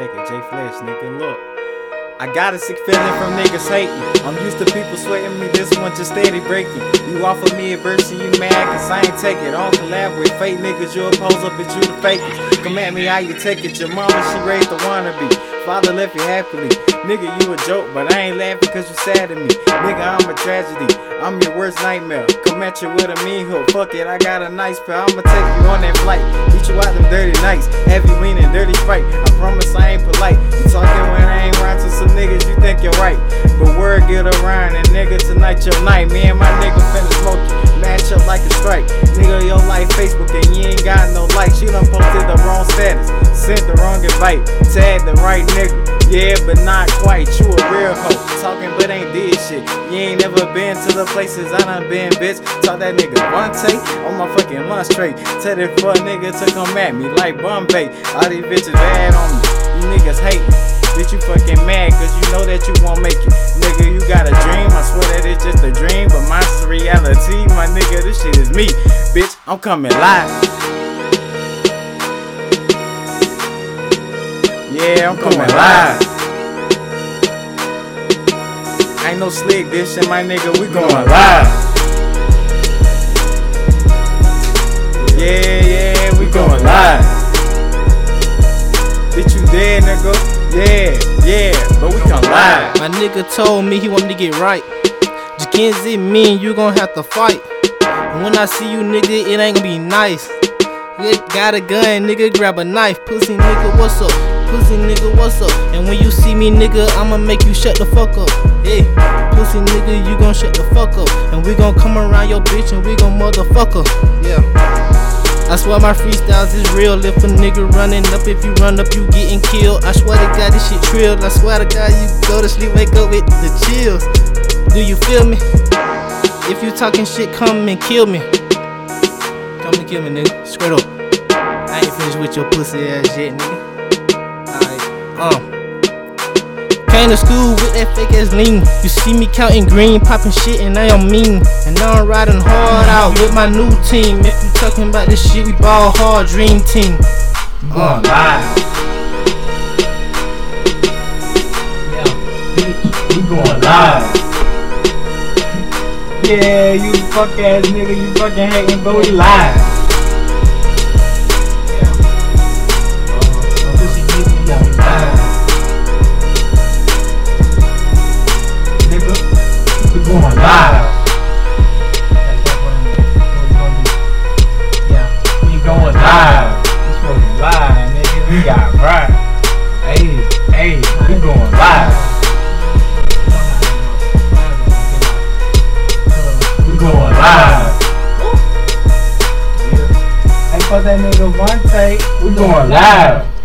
take it, J nigga. Look. I got a sick feeling from niggas hating. I'm used to people sweating me, this one just steady breaking. You offer me a verse and you mad, cause I ain't take it. I don't collab with fake niggas, you'll pose up at you the fakest. Come at me how you take it, your mama, she raised the wannabe. Father left you happily. Nigga, you a joke, but I ain't laughing cause you sad at me. Nigga, I'm a tragedy. I'm your worst nightmare. Come at you with a mean hook. Fuck it, I got a nice pair. I'ma take you on that flight. Beat you out them dirty nights. Heavy leaning dirty fight. I promise I ain't polite. You talking when I ain't right to some niggas, you think you're right. But word get around and nigga, tonight your night. Me and my nigga finna nigga. Yeah, but not quite. You a real hoe. Talking but ain't did shit. You ain't never been to the places I done been, bitch. Talk that nigga Vontae on my fucking lunch tray. Tell that fuck nigga to come at me like Bombay. All these bitches bad on me. You niggas hate me. Bitch, you fucking mad cause you know that you won't make it. Nigga, you got a dream. I swear that it's just a dream, but mine's reality. My nigga, this shit is me. Bitch, I'm coming live. Yeah, I'm coming live. Ain't no slick this shit, my nigga. We going live. Yeah, yeah, we going live. Bitch, you dead, nigga. Yeah, yeah, but we come live. My nigga told me he want me to get right. Jackenzie, me and you gon' have to fight. And when I see you, nigga, it ain't gonna be nice. You got a gun, nigga, grab a knife. Pussy nigga, what's up? Pussy nigga, what's up? And when you see me, nigga, I'ma make you shut the fuck up. Hey, pussy nigga, you gon' shut the fuck up. And we gon' come around your bitch and we gon' motherfucker. Yeah. I swear my freestyles is real. If a nigga running up, if you run up, you getting killed. I swear to God, this shit trill. I swear to God, you go to sleep, wake up with the chills. Do you feel me? If you talking shit, come and kill me. Come and kill me, nigga. Straight up. I ain't finished with your pussy ass yet, nigga. Um. Came to school with that fake ass lean. You see me counting green, popping shit, and I am mean. And now I'm riding hard out with my new team. If you talking about this shit, we ball hard, dream team. Going live. Yeah, bitch, we going live. Yeah, you fuck ass nigga, you fucking hating, but we live. Going live. Yeah, we going live. We going live, nigga. We got pride. Hey, hey, we going live. We going live. Hey, for that nigga Vontae, we going live.